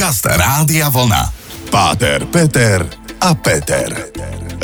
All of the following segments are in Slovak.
Podcast Rádia Vlna. Páter, Peter a Peter.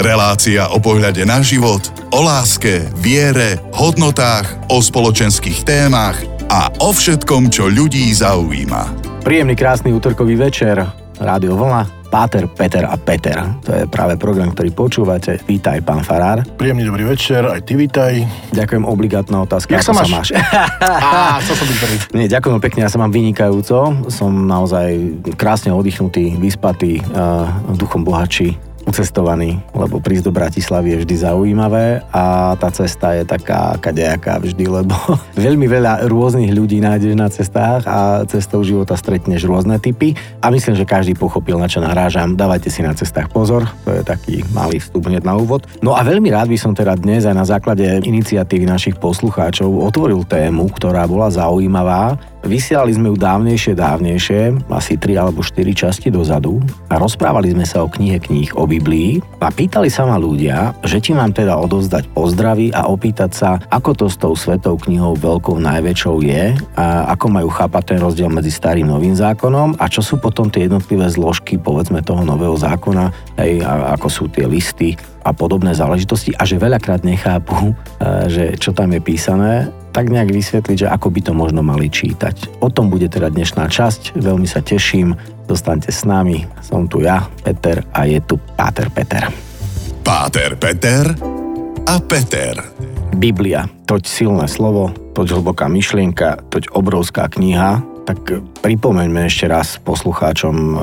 Relácia o pohľade na život, o láske, viere, hodnotách, o spoločenských témach a o všetkom, čo ľudí zaujíma. Príjemný, krásny útorkový večer. Rádio Vlna, Páter, Peter a Peter. To je práve program, ktorý počúvate. Vítaj, pán Farár. Príjemný dobrý večer, aj ty vítaj. Ďakujem, obligátna otázka. Jak sa máš? máš? Á, chcel som byť prvý. Nie, ďakujem pekne, ja sa mám vynikajúco. Som naozaj krásne oddychnutý, vyspatý, uh, duchom bohačí ucestovaný, lebo prísť do Bratislavy je vždy zaujímavé a tá cesta je taká kadejaká vždy, lebo veľmi veľa rôznych ľudí nájdeš na cestách a cestou života stretneš rôzne typy a myslím, že každý pochopil, na čo narážam. Dávajte si na cestách pozor, to je taký malý vstup hneď na úvod. No a veľmi rád by som teda dnes aj na základe iniciatívy našich poslucháčov otvoril tému, ktorá bola zaujímavá Vysielali sme ju dávnejšie, dávnejšie, asi 3 alebo 4 časti dozadu a rozprávali sme sa o knihe kníh o Biblii a pýtali sa ma ľudia, že ti mám teda odovzdať pozdravy a opýtať sa, ako to s tou svetou knihou veľkou najväčšou je a ako majú chápať ten rozdiel medzi starým novým zákonom a čo sú potom tie jednotlivé zložky povedzme toho nového zákona, hej, ako sú tie listy a podobné záležitosti a že veľakrát nechápu, že čo tam je písané tak nejak vysvetliť, že ako by to možno mali čítať. O tom bude teda dnešná časť, veľmi sa teším, zostaňte s nami, som tu ja, Peter a je tu Páter Peter. Páter Peter a Peter. Biblia, toť silné slovo, toť hlboká myšlienka, toť obrovská kniha, tak pripomeňme ešte raz poslucháčom,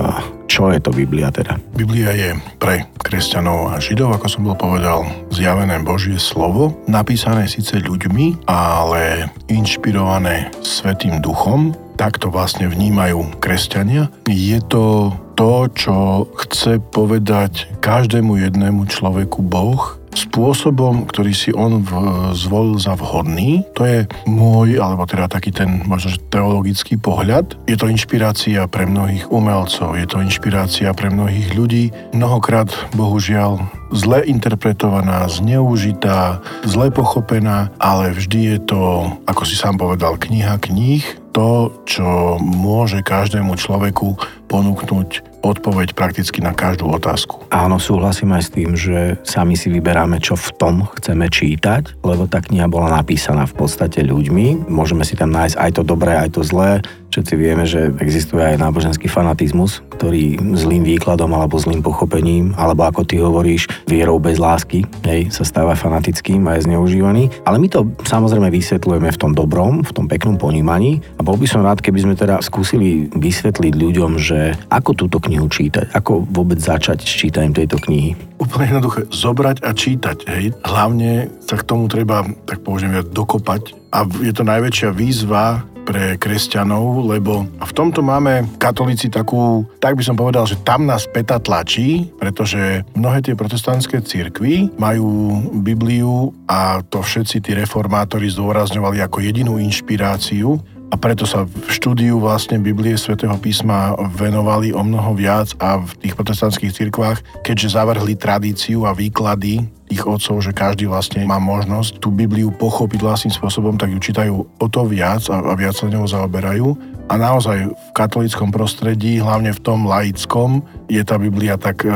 čo je to Biblia teda. Biblia je pre kresťanov a židov, ako som bol povedal, zjavené Božie slovo, napísané síce ľuďmi, ale inšpirované Svetým duchom, tak to vlastne vnímajú kresťania. Je to to, čo chce povedať každému jednému človeku Boh spôsobom, ktorý si on v, zvolil za vhodný. To je môj, alebo teda taký ten možno teologický pohľad. Je to inšpirácia pre mnohých umelcov, je to inšpirácia pre mnohých ľudí. Mnohokrát, bohužiaľ, zle interpretovaná, zneužitá, zle pochopená, ale vždy je to, ako si sám povedal, kniha kníh, to, čo môže každému človeku ponúknuť odpoveď prakticky na každú otázku. Áno, súhlasím aj s tým, že sami si vyberáme, čo v tom chceme čítať, lebo tá kniha bola napísaná v podstate ľuďmi. Môžeme si tam nájsť aj to dobré, aj to zlé, Všetci vieme, že existuje aj náboženský fanatizmus, ktorý zlým výkladom alebo zlým pochopením, alebo ako ty hovoríš, vierou bez lásky, hej, sa stáva fanatickým a je zneužívaný. Ale my to samozrejme vysvetľujeme v tom dobrom, v tom peknom ponímaní a bol by som rád, keby sme teda skúsili vysvetliť ľuďom, že ako túto knihu čítať, ako vôbec začať s čítaním tejto knihy. Úplne jednoduché, zobrať a čítať, hej. Hlavne sa k tomu treba, tak použijem, dokopať a je to najväčšia výzva pre kresťanov, lebo v tomto máme katolíci takú, tak by som povedal, že tam nás peta tlačí, pretože mnohé tie protestantské cirkvy majú Bibliu a to všetci tí reformátori zdôrazňovali ako jedinú inšpiráciu a preto sa v štúdiu vlastne Biblie svätého písma venovali o mnoho viac a v tých protestantských cirkvách, keďže zavrhli tradíciu a výklady tých otcov, že každý vlastne má možnosť tú Bibliu pochopiť vlastným spôsobom, tak ju čítajú o to viac a, a viac sa ňou zaoberajú. A naozaj v katolickom prostredí, hlavne v tom laickom, je tá Biblia tak, e,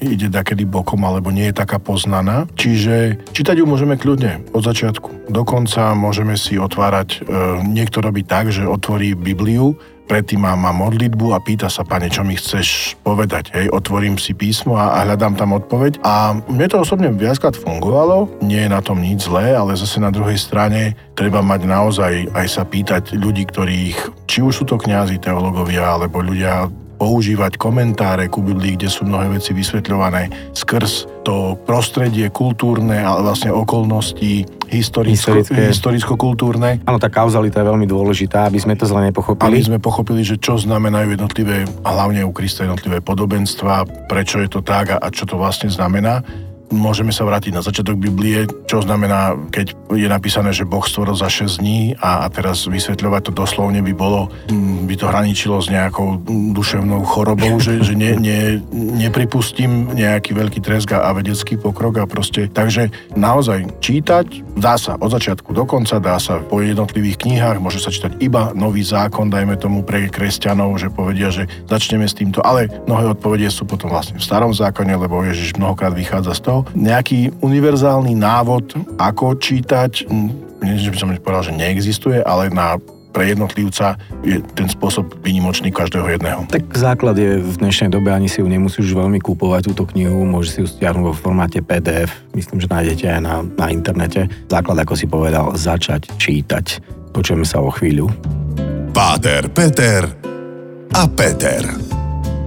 ide dakedy bokom, alebo nie je taká poznaná. Čiže čítať ju môžeme kľudne od začiatku. Dokonca môžeme si otvárať, e, niekto robí tak, že otvorí Bibliu, predtým má, má modlitbu a pýta sa, pane, čo mi chceš povedať. Hej, otvorím si písmo a, a hľadám tam odpoveď. A mne to osobne viackrát fungovalo, nie je na tom nič zlé, ale zase na druhej strane treba mať naozaj aj sa pýtať ľudí, ktorých, či už sú to kňazi, teológovia, alebo ľudia používať komentáre ku Biblii, kde sú mnohé veci vysvetľované skrz to prostredie kultúrne, ale vlastne okolnosti historicko, historicko-kultúrne. Áno, tá kauzalita je veľmi dôležitá, aby sme to zle nepochopili. Aby sme pochopili, že čo znamenajú jednotlivé, a hlavne u Krista jednotlivé podobenstva, prečo je to tak a, a čo to vlastne znamená. Môžeme sa vrátiť na začiatok Biblie, čo znamená, keď je napísané, že Boh stvoril za 6 dní a, a teraz vysvetľovať to doslovne by bolo, by to hraničilo s nejakou duševnou chorobou, že, že ne, ne, nepripustím nejaký veľký tresk a vedecký pokrok a proste, takže naozaj čítať dá sa od začiatku do konca, dá sa po jednotlivých knihách, môže sa čítať iba nový zákon, dajme tomu pre kresťanov, že povedia, že začneme s týmto, ale mnohé odpovede sú potom vlastne v starom zákone, lebo Ježiš mnohokrát vychádza z toho. Nejaký univerzálny návod, ako čítať, nie, že by som povedal, že neexistuje, ale na pre jednotlivca je ten spôsob výnimočný každého jedného. Tak základ je v dnešnej dobe, ani si ju nemusíš veľmi kúpovať túto knihu, môžeš si ju stiahnuť vo formáte PDF, myslím, že nájdete aj na, na internete. Základ, ako si povedal, začať čítať. Počujeme sa o chvíľu. Páter, Peter a Peter.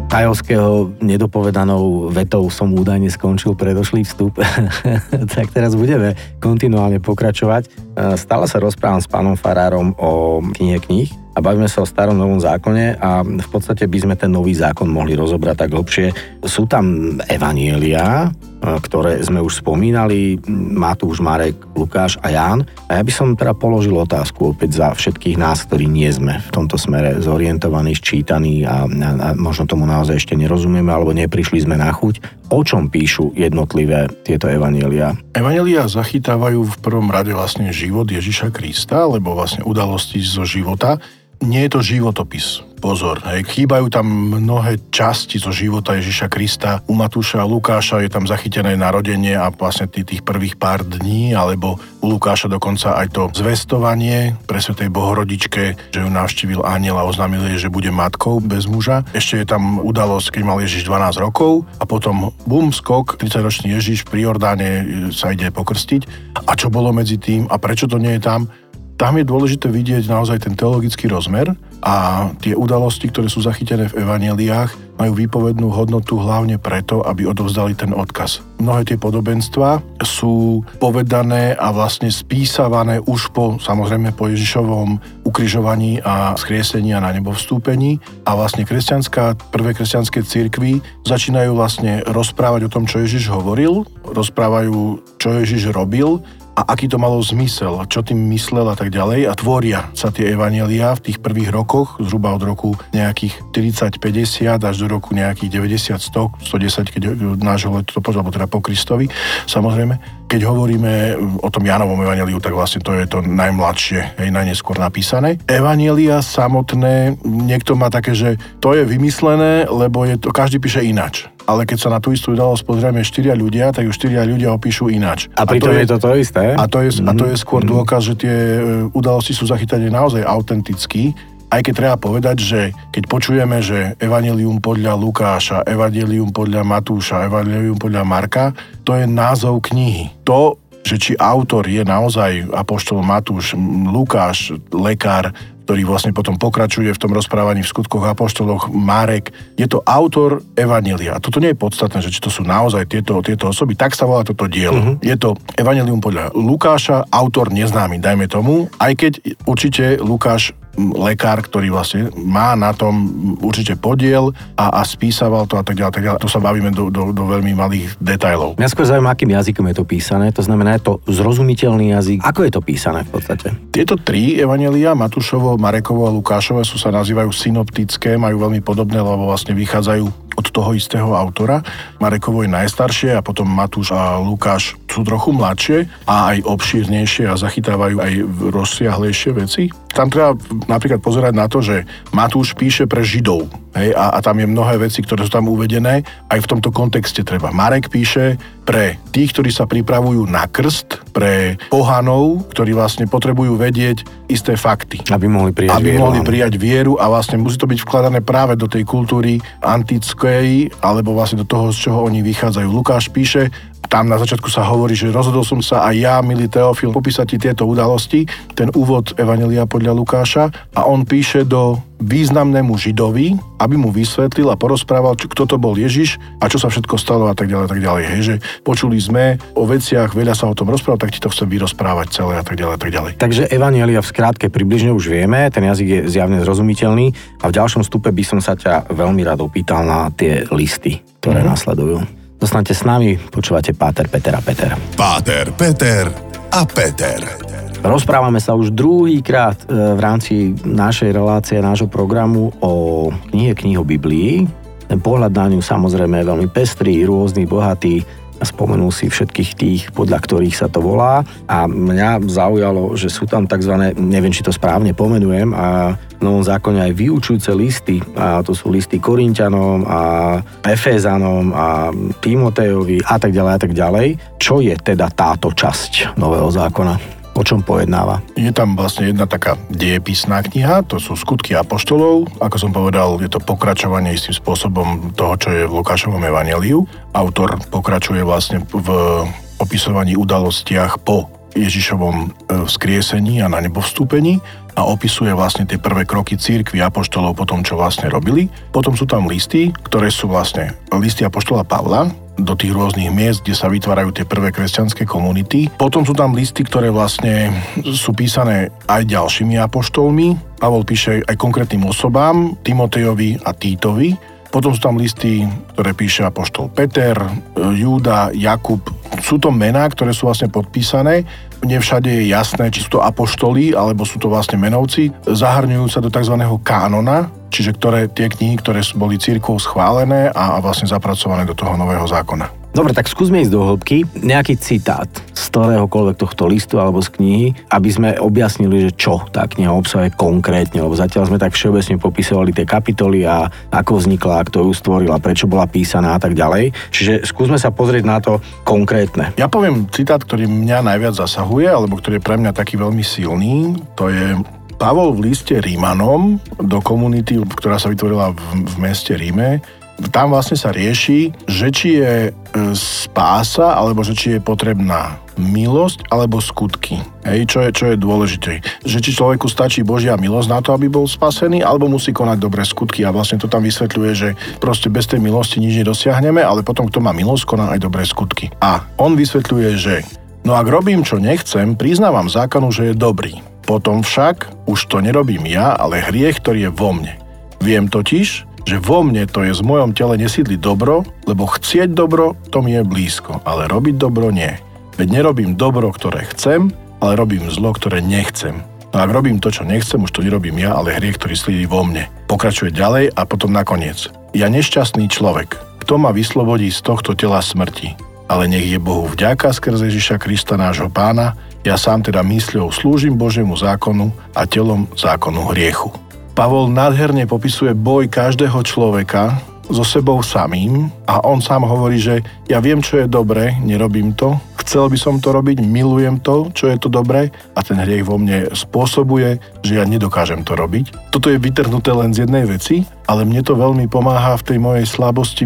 Tajovského nedopovedanou vetou som údajne skončil predošlý vstup, tak teraz budeme kontinuálne pokračovať. Stále sa rozprávam s pánom Farárom o knihe kníh a bavíme sa o starom novom zákone a v podstate by sme ten nový zákon mohli rozobrať tak hlbšie. Sú tam evanielia, ktoré sme už spomínali, Matúš, Marek, Lukáš a Ján. A ja by som teda položil otázku opäť za všetkých nás, ktorí nie sme v tomto smere zorientovaní, ščítaní a, a, a možno tomu naozaj ešte nerozumieme alebo neprišli sme na chuť. O čom píšu jednotlivé tieto evanielia? Evanielia zachytávajú v prvom rade vlastne život Ježiša Krista, alebo vlastne udalosti zo života. Nie je to životopis pozor, hej, chýbajú tam mnohé časti zo života Ježiša Krista. U Matúša a Lukáša je tam zachytené narodenie a vlastne tých, tých prvých pár dní, alebo u Lukáša dokonca aj to zvestovanie pre Svetej Bohorodičke, že ju navštívil aniel a oznámil jej, že bude matkou bez muža. Ešte je tam udalosť, keď mal Ježiš 12 rokov a potom bum, skok, 30-ročný Ježiš pri Jordáne sa ide pokrstiť. A čo bolo medzi tým a prečo to nie je tam? Tam je dôležité vidieť naozaj ten teologický rozmer a tie udalosti, ktoré sú zachytené v evaneliách, majú výpovednú hodnotu hlavne preto, aby odovzdali ten odkaz. Mnohé tie podobenstva sú povedané a vlastne spísavané už po, samozrejme, po Ježišovom ukrižovaní a skriesení a na nebo vstúpení a vlastne kresťanská, prvé kresťanské cirkvy začínajú vlastne rozprávať o tom, čo Ježiš hovoril, rozprávajú, čo Ježiš robil a aký to malo zmysel, čo tým myslel a tak ďalej a tvoria sa tie evanelia v tých prvých rokoch, zhruba od roku nejakých 40-50 až do roku nejakých 90-100, 110, keď nášho to alebo teda po Kristovi, samozrejme. Keď hovoríme o tom Janovom evaneliu, tak vlastne to je to najmladšie, aj najneskôr napísané. Evanelia samotné, niekto má také, že to je vymyslené, lebo je to, každý píše inač ale keď sa na tú istú udalosť pozrieme štyria ľudia, tak ju štyria ľudia opíšu ináč. A pritom je, je to to isté? A to je, mm-hmm. a to je mhm. skôr mm-hmm. dôkaz, že tie e, udalosti sú zachytané naozaj autenticky, aj keď treba povedať, že keď počujeme, že Evangelium podľa Lukáša, Evangelium podľa Matúša, Evangelium podľa Marka, to je názov knihy. To, že či autor je naozaj apoštol Matúš, Lukáš, lekár, ktorý vlastne potom pokračuje v tom rozprávaní v skutkoch apoštoloch Marek. Je to autor Evanelia. A toto nie je podstatné, že či to sú naozaj tieto, tieto osoby. Tak sa volá toto dielo. Uh-huh. Je to Evangelium podľa Lukáša, autor neznámy, dajme tomu, aj keď určite Lukáš lekár, ktorý vlastne má na tom určite podiel a, a spísaval to a tak ďalej, tak ďalej. To sa bavíme do, do, do veľmi malých detajlov. Mňa skôr zaujíma, akým jazykom je to písané, to znamená, je to zrozumiteľný jazyk. Ako je to písané v podstate? Tieto tri evanelia, Matúšovo, Marekovo a Lukášové, sú sa nazývajú synoptické, majú veľmi podobné, lebo vlastne vychádzajú od toho istého autora. Marekovo je najstaršie a potom Matúš a Lukáš sú trochu mladšie a aj obšírnejšie a zachytávajú aj rozsiahlejšie veci. Tam treba napríklad pozerať na to, že Matúš píše pre Židov hej, a, a tam je mnohé veci, ktoré sú tam uvedené. Aj v tomto kontexte treba. Marek píše pre tých, ktorí sa pripravujú na krst, pre pohanov, ktorí vlastne potrebujú vedieť isté fakty. Aby mohli prijať aby vieru. mohli prijať vieru a vlastne musí to byť vkladané práve do tej kultúry antickej, alebo vlastne do toho, z čoho oni vychádzajú. Lukáš píše, tam na začiatku sa hovorí, že rozhodol som sa aj ja, milý Teofil, popísať ti tieto udalosti, ten úvod Evanelia podľa Lukáša a on píše do významnému Židovi, aby mu vysvetlil a porozprával, kto to bol Ježiš a čo sa všetko stalo a tak ďalej, tak ďalej. Hej, že počuli sme o veciach, veľa sa o tom rozprával, tak ti to chcem vyrozprávať celé a tak ďalej, tak ďalej. Takže Evanielia v skrátke približne už vieme, ten jazyk je zjavne zrozumiteľný a v ďalšom stupe by som sa ťa veľmi rád opýtal na tie listy, ktoré mm-hmm. nasledujú. Zostanete s nami, počúvate Páter, Peter a Peter. Páter, Peter a Peter. Rozprávame sa už druhýkrát e, v rámci našej relácie, nášho programu o knihe Kniho Biblii. Ten pohľad na ňu samozrejme je veľmi pestrý, rôzny, bohatý spomenul si všetkých tých, podľa ktorých sa to volá. A mňa zaujalo, že sú tam tzv. neviem, či to správne pomenujem, a v Novom zákone aj vyučujúce listy. A to sú listy Korintianom a Efézanom a Timotejovi a tak ďalej a tak ďalej. Čo je teda táto časť Nového zákona? O čom pojednáva? Je tam vlastne jedna taká diepisná kniha, to sú skutky apoštolov. Ako som povedal, je to pokračovanie istým spôsobom toho, čo je v Lukášovom evaneliu. Autor pokračuje vlastne v opisovaní udalostiach po Ježišovom e, vzkriesení a na nebo vstúpení a opisuje vlastne tie prvé kroky církvy apoštolov po tom, čo vlastne robili. Potom sú tam listy, ktoré sú vlastne listy apoštola Pavla, do tých rôznych miest, kde sa vytvárajú tie prvé kresťanské komunity. Potom sú tam listy, ktoré vlastne sú písané aj ďalšími apoštolmi. Pavol píše aj konkrétnym osobám, Timotejovi a Títovi. Potom sú tam listy, ktoré píše apoštol Peter, Júda, Jakub. Sú to mená, ktoré sú vlastne podpísané. Nevšade je jasné, či sú to apoštoli, alebo sú to vlastne menovci. Zahrňujú sa do tzv. kánona, čiže ktoré, tie knihy, ktoré boli církvou schválené a, a vlastne zapracované do toho nového zákona. Dobre, tak skúsme ísť do hĺbky. Nejaký citát z ktoréhokoľvek tohto listu alebo z knihy, aby sme objasnili, že čo tá kniha obsahuje konkrétne, lebo zatiaľ sme tak všeobecne popisovali tie kapitoly a ako vznikla, kto ju stvoril a prečo bola písaná a tak ďalej. Čiže skúsme sa pozrieť na to konkrétne. Ja poviem citát, ktorý mňa najviac zasahuje, alebo ktorý je pre mňa taký veľmi silný. To je Pavol v liste Rímanom do komunity, ktorá sa vytvorila v, v meste Ríme, tam vlastne sa rieši, že či je e, spása, alebo že či je potrebná milosť alebo skutky. Hej, čo je, čo je dôležité. Že či človeku stačí Božia milosť na to, aby bol spasený, alebo musí konať dobré skutky. A vlastne to tam vysvetľuje, že proste bez tej milosti nič nedosiahneme, ale potom kto má milosť, koná aj dobré skutky. A on vysvetľuje, že no ak robím, čo nechcem, priznávam zákonu, že je dobrý. Potom však už to nerobím ja, ale hriech, ktorý je vo mne. Viem totiž, že vo mne to je z mojom tele nesídli dobro, lebo chcieť dobro, to mi je blízko, ale robiť dobro nie. Veď nerobím dobro, ktoré chcem, ale robím zlo, ktoré nechcem. No ak robím to, čo nechcem, už to nerobím ja, ale hriech, ktorý slídi vo mne. Pokračuje ďalej a potom nakoniec. Ja nešťastný človek, kto ma vyslobodí z tohto tela smrti? Ale nech je Bohu vďaka skrze Ježiša Krista nášho pána, ja sám teda mysľou slúžim Božiemu zákonu a telom zákonu hriechu. Pavol nádherne popisuje boj každého človeka so sebou samým a on sám hovorí, že ja viem, čo je dobré, nerobím to, chcel by som to robiť, milujem to, čo je to dobré a ten hriech vo mne spôsobuje, že ja nedokážem to robiť. Toto je vytrhnuté len z jednej veci, ale mne to veľmi pomáha v tej mojej slabosti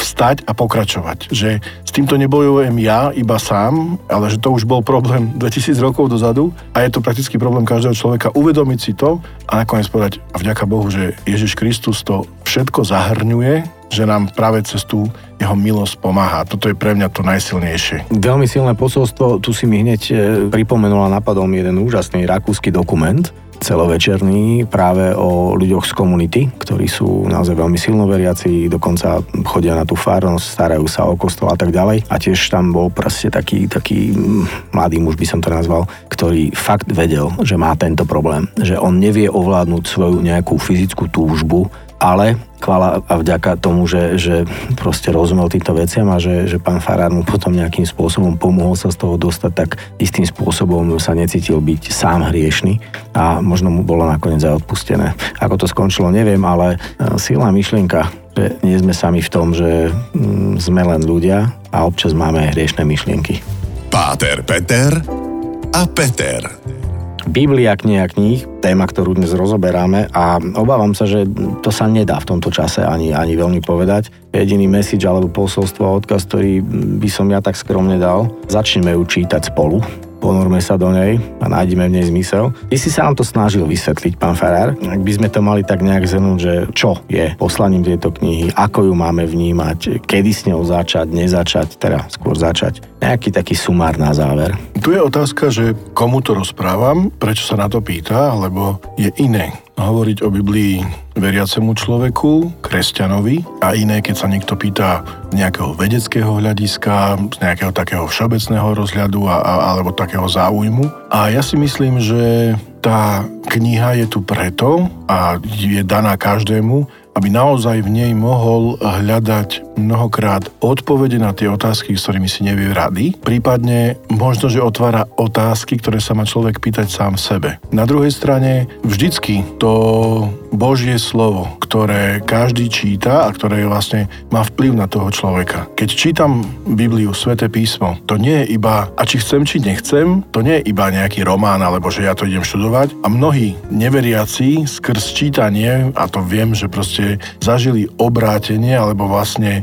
vstať a pokračovať. Že s týmto nebojujem ja iba sám, ale že to už bol problém 2000 rokov dozadu a je to prakticky problém každého človeka uvedomiť si to a nakoniec povedať a vďaka Bohu, že Ježiš Kristus to všetko zahrňuje, že nám práve cez tú jeho milosť pomáha. Toto je pre mňa to najsilnejšie. Veľmi silné posolstvo, tu si mi hneď e, pripomenula napadom jeden úžasný rakúsky dokument, celovečerný práve o ľuďoch z komunity, ktorí sú naozaj veľmi silno veriaci, dokonca chodia na tú farnosť, starajú sa o kostol a tak ďalej. A tiež tam bol proste taký, taký mm, mladý muž by som to nazval, ktorý fakt vedel, že má tento problém, že on nevie ovládnuť svoju nejakú fyzickú túžbu, ale chvala a vďaka tomu, že, že proste rozumel týmto veciam a že, že pán Farár mu potom nejakým spôsobom pomohol sa z toho dostať, tak istým spôsobom sa necítil byť sám hriešný a možno mu bolo nakoniec aj odpustené. Ako to skončilo, neviem, ale e, silná myšlienka, že nie sme sami v tom, že mm, sme len ľudia a občas máme aj hriešné myšlienky. Páter Peter a Peter. Biblia, kniha kníh, téma, ktorú dnes rozoberáme a obávam sa, že to sa nedá v tomto čase ani, ani veľmi povedať. Jediný message alebo posolstvo a odkaz, ktorý by som ja tak skromne dal, začneme ju čítať spolu ponorme sa do nej a nájdeme v nej zmysel. Ty si sa nám to snažil vysvetliť, pán Farár. Ak by sme to mali tak nejak zhrnúť, že čo je poslaním tejto knihy, ako ju máme vnímať, kedy s ňou začať, nezačať, teda skôr začať. Nejaký taký sumár na záver. Tu je otázka, že komu to rozprávam, prečo sa na to pýta, lebo je iné hovoriť o Biblii veriacemu človeku, kresťanovi a iné, keď sa niekto pýta z nejakého vedeckého hľadiska, z nejakého takého všeobecného rozhľadu a, a, alebo takého záujmu. A ja si myslím, že tá kniha je tu preto a je daná každému, aby naozaj v nej mohol hľadať mnohokrát odpovede na tie otázky, s ktorými si nevie rady, prípadne možno, že otvára otázky, ktoré sa má človek pýtať sám sebe. Na druhej strane vždycky to Božie slovo, ktoré každý číta a ktoré vlastne má vplyv na toho človeka. Keď čítam Bibliu, Sveté písmo, to nie je iba, a či chcem, či nechcem, to nie je iba nejaký román, alebo že ja to idem študovať. A mnohí neveriaci skrz čítanie, a to viem, že proste zažili obrátenie, alebo vlastne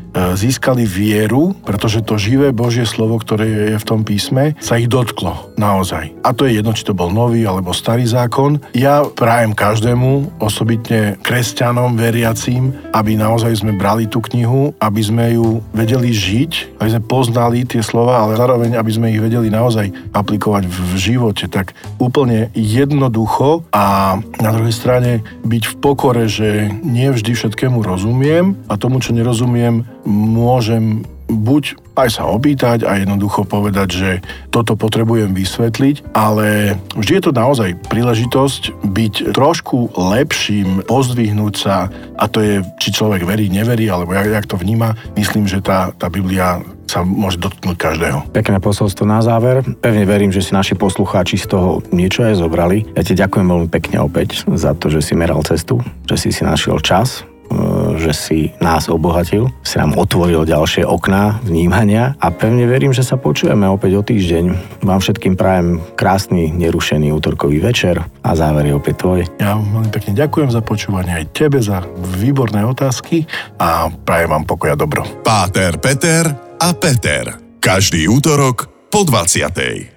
získali vieru, pretože to živé Božie slovo, ktoré je v tom písme, sa ich dotklo naozaj. A to je jedno, či to bol nový alebo starý zákon. Ja prajem každému, osobitne kresťanom, veriacím, aby naozaj sme brali tú knihu, aby sme ju vedeli žiť, aby sme poznali tie slova, ale zároveň, aby sme ich vedeli naozaj aplikovať v živote. Tak úplne jednoducho a na druhej strane byť v pokore, že nie vždy všetkému rozumiem a tomu, čo nerozumiem, môžem buď aj sa opýtať a jednoducho povedať, že toto potrebujem vysvetliť, ale vždy je to naozaj príležitosť byť trošku lepším, pozdvihnúť sa a to je, či človek verí, neverí, alebo jak, jak to vníma. Myslím, že tá, tá Biblia sa môže dotknúť každého. Pekné posolstvo na záver. Pevne verím, že si naši poslucháči z toho niečo aj zobrali. Ja ti ďakujem veľmi pekne opäť za to, že si meral cestu, že si si našiel čas že si nás obohatil, si nám otvoril ďalšie okná vnímania a pevne verím, že sa počujeme opäť o týždeň. Vám všetkým prajem krásny, nerušený útorkový večer a záver je opäť tvoj. Ja veľmi pekne ďakujem za počúvanie aj tebe za výborné otázky a prajem vám pokoja dobro. Páter, Peter a Peter. Každý útorok po 20.